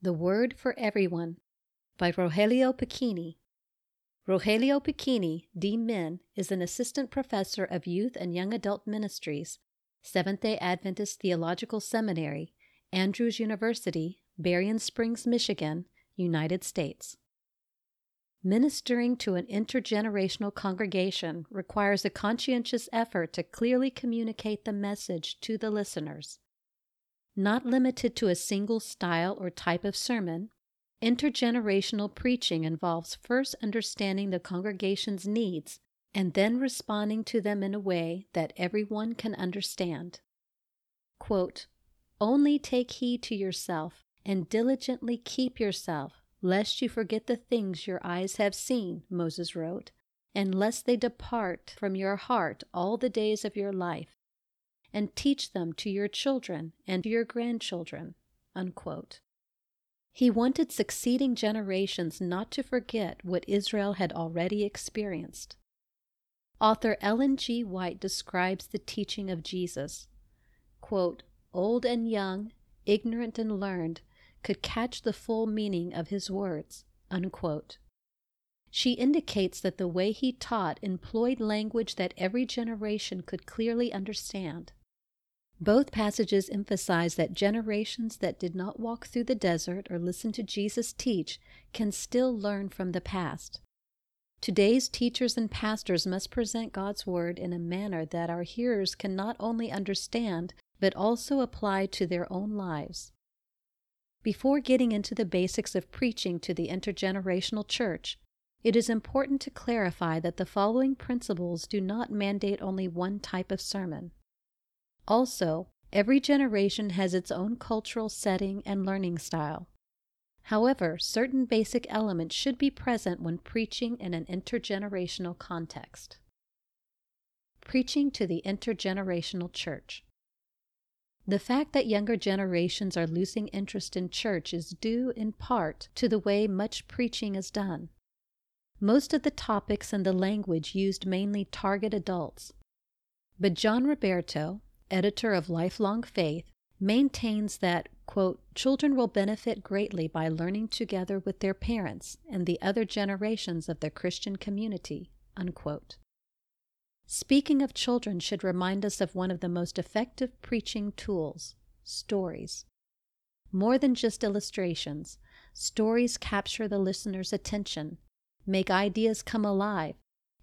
The Word for Everyone by Rogelio Paquini. Rogelio Paquini, D. Min, is an assistant professor of youth and young adult ministries, Seventh day Adventist Theological Seminary, Andrews University, Berrien Springs, Michigan, United States. Ministering to an intergenerational congregation requires a conscientious effort to clearly communicate the message to the listeners. Not limited to a single style or type of sermon, intergenerational preaching involves first understanding the congregation's needs and then responding to them in a way that everyone can understand. Quote, Only take heed to yourself and diligently keep yourself, lest you forget the things your eyes have seen, Moses wrote, and lest they depart from your heart all the days of your life and teach them to your children and your grandchildren. Unquote. He wanted succeeding generations not to forget what Israel had already experienced. Author Ellen G. White describes the teaching of Jesus. Quote, Old and young, ignorant and learned, could catch the full meaning of his words. Unquote. She indicates that the way he taught employed language that every generation could clearly understand. Both passages emphasize that generations that did not walk through the desert or listen to Jesus teach can still learn from the past. Today's teachers and pastors must present God's Word in a manner that our hearers can not only understand, but also apply to their own lives. Before getting into the basics of preaching to the intergenerational church, it is important to clarify that the following principles do not mandate only one type of sermon. Also, every generation has its own cultural setting and learning style. However, certain basic elements should be present when preaching in an intergenerational context. Preaching to the intergenerational church. The fact that younger generations are losing interest in church is due in part to the way much preaching is done. Most of the topics and the language used mainly target adults. But John Roberto, editor of Lifelong Faith, maintains that, quote, children will benefit greatly by learning together with their parents and the other generations of the Christian community, unquote. Speaking of children should remind us of one of the most effective preaching tools stories. More than just illustrations, stories capture the listener's attention, make ideas come alive,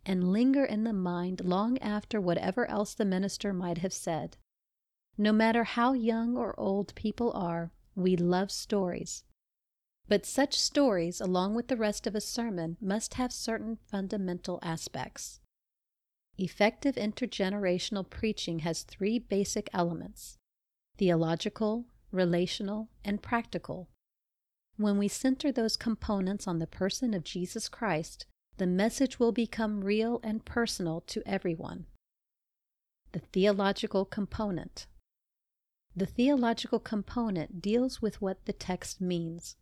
and linger in the mind long after whatever else the minister might have said. No matter how young or old people are, we love stories. But such stories, along with the rest of a sermon, must have certain fundamental aspects. Effective intergenerational preaching has three basic elements theological, relational, and practical. When we center those components on the person of Jesus Christ, the message will become real and personal to everyone. The theological component. The theological component deals with what the text means.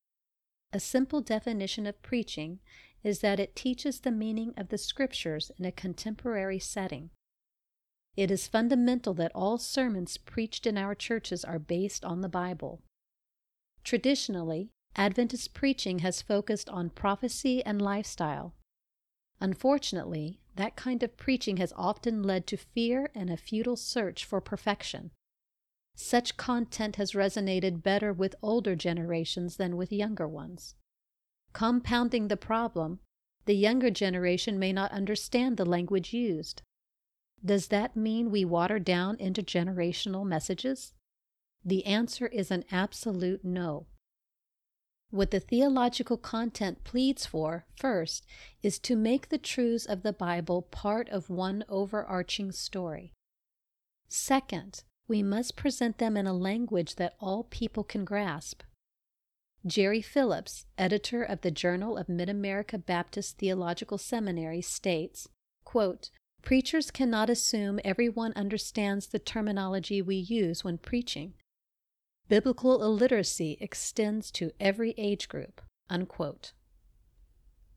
A simple definition of preaching is that it teaches the meaning of the scriptures in a contemporary setting. It is fundamental that all sermons preached in our churches are based on the Bible. Traditionally, Adventist preaching has focused on prophecy and lifestyle. Unfortunately, that kind of preaching has often led to fear and a futile search for perfection. Such content has resonated better with older generations than with younger ones. Compounding the problem, the younger generation may not understand the language used. Does that mean we water down intergenerational messages? The answer is an absolute no. What the theological content pleads for, first, is to make the truths of the Bible part of one overarching story. Second, we must present them in a language that all people can grasp. Jerry Phillips, editor of the Journal of Mid America Baptist Theological Seminary, states quote, Preachers cannot assume everyone understands the terminology we use when preaching. Biblical illiteracy extends to every age group. Unquote.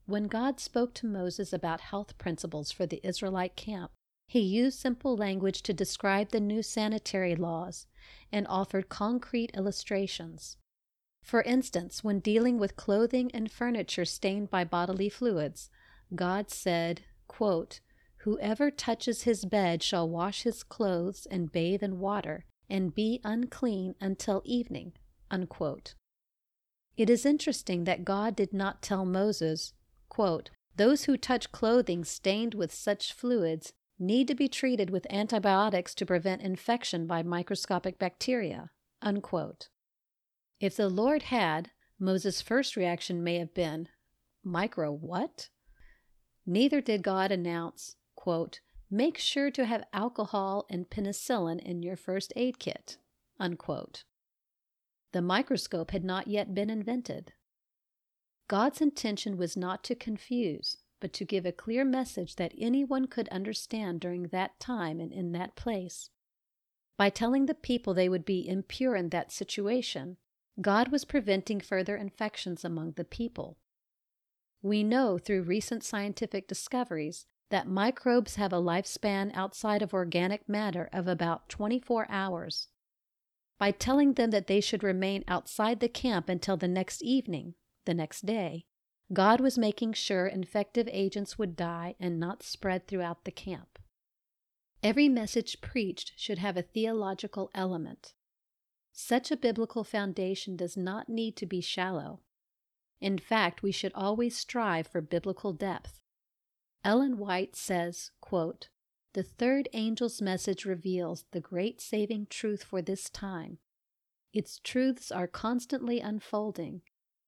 When God spoke to Moses about health principles for the Israelite camp, he used simple language to describe the new sanitary laws and offered concrete illustrations. For instance, when dealing with clothing and furniture stained by bodily fluids, God said, quote, Whoever touches his bed shall wash his clothes and bathe in water, and be unclean until evening. Unquote. It is interesting that God did not tell Moses, quote, Those who touch clothing stained with such fluids need to be treated with antibiotics to prevent infection by microscopic bacteria. Unquote. If the Lord had, Moses' first reaction may have been, Micro what? Neither did God announce, quote, Make sure to have alcohol and penicillin in your first aid kit. Unquote. The microscope had not yet been invented. God's intention was not to confuse, but to give a clear message that anyone could understand during that time and in that place. By telling the people they would be impure in that situation, God was preventing further infections among the people. We know through recent scientific discoveries that microbes have a lifespan outside of organic matter of about 24 hours. By telling them that they should remain outside the camp until the next evening, the next day, God was making sure infective agents would die and not spread throughout the camp. Every message preached should have a theological element. Such a biblical foundation does not need to be shallow. In fact, we should always strive for biblical depth. Ellen White says, quote, The third angel's message reveals the great saving truth for this time. Its truths are constantly unfolding,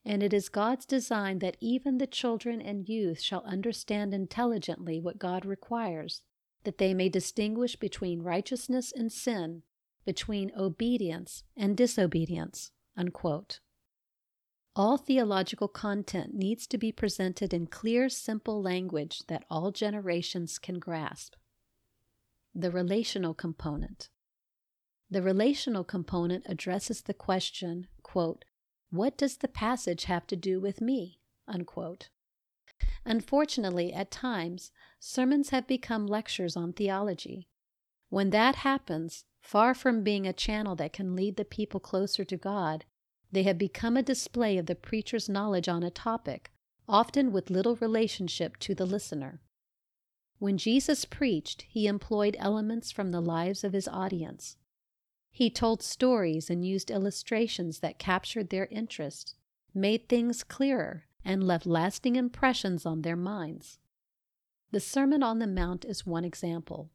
and it is God's design that even the children and youth shall understand intelligently what God requires, that they may distinguish between righteousness and sin, between obedience and disobedience. Unquote. All theological content needs to be presented in clear, simple language that all generations can grasp. The relational component. The relational component addresses the question, quote, What does the passage have to do with me? Unquote. Unfortunately, at times, sermons have become lectures on theology. When that happens, far from being a channel that can lead the people closer to God, they have become a display of the preacher's knowledge on a topic, often with little relationship to the listener. When Jesus preached, he employed elements from the lives of his audience. He told stories and used illustrations that captured their interest, made things clearer, and left lasting impressions on their minds. The Sermon on the Mount is one example.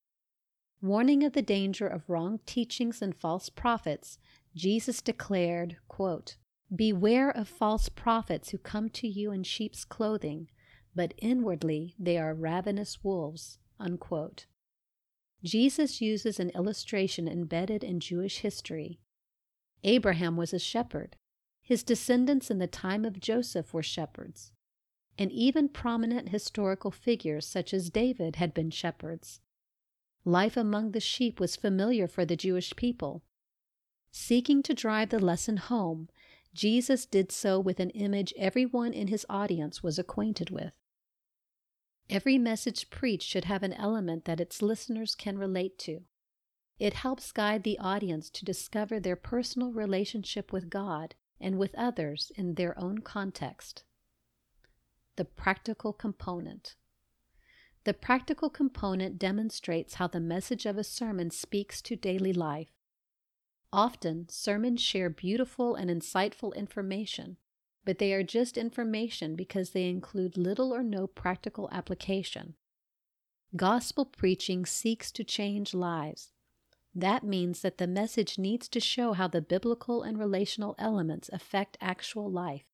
Warning of the danger of wrong teachings and false prophets, Jesus declared, quote, Beware of false prophets who come to you in sheep's clothing, but inwardly they are ravenous wolves. Unquote. Jesus uses an illustration embedded in Jewish history. Abraham was a shepherd. His descendants in the time of Joseph were shepherds. And even prominent historical figures such as David had been shepherds. Life among the sheep was familiar for the Jewish people, Seeking to drive the lesson home, Jesus did so with an image everyone in his audience was acquainted with. Every message preached should have an element that its listeners can relate to. It helps guide the audience to discover their personal relationship with God and with others in their own context. The practical component. The practical component demonstrates how the message of a sermon speaks to daily life Often, sermons share beautiful and insightful information, but they are just information because they include little or no practical application. Gospel preaching seeks to change lives. That means that the message needs to show how the biblical and relational elements affect actual life.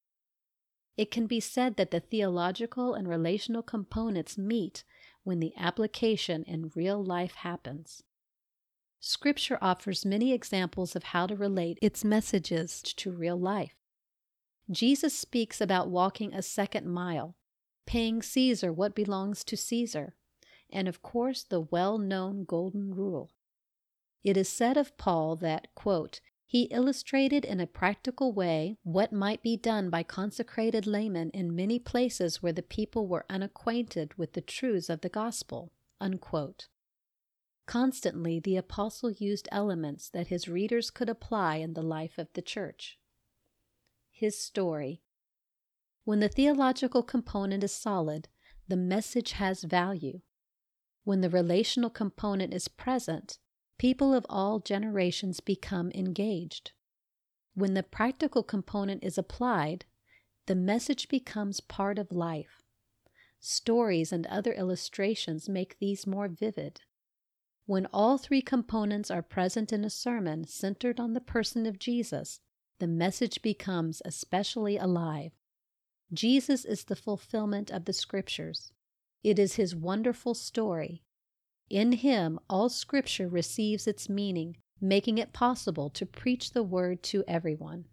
It can be said that the theological and relational components meet when the application in real life happens. Scripture offers many examples of how to relate its messages to real life. Jesus speaks about walking a second mile, paying Caesar what belongs to Caesar, and of course the well known Golden Rule. It is said of Paul that, quote, he illustrated in a practical way what might be done by consecrated laymen in many places where the people were unacquainted with the truths of the gospel. Unquote. Constantly, the apostle used elements that his readers could apply in the life of the church. his story. When the theological component is solid, the message has value. When the relational component is present, people of all generations become engaged. When the practical component is applied, the message becomes part of life. Stories and other illustrations make these more vivid. When all three components are present in a sermon centered on the person of Jesus, the message becomes especially alive. Jesus is the fulfillment of the scriptures. It is his wonderful story. In him, all scripture receives its meaning, making it possible to preach the word to everyone.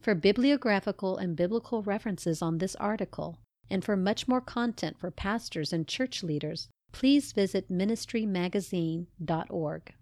For bibliographical and biblical references on this article, and for much more content for pastors and church leaders, please visit ministrymagazine.org.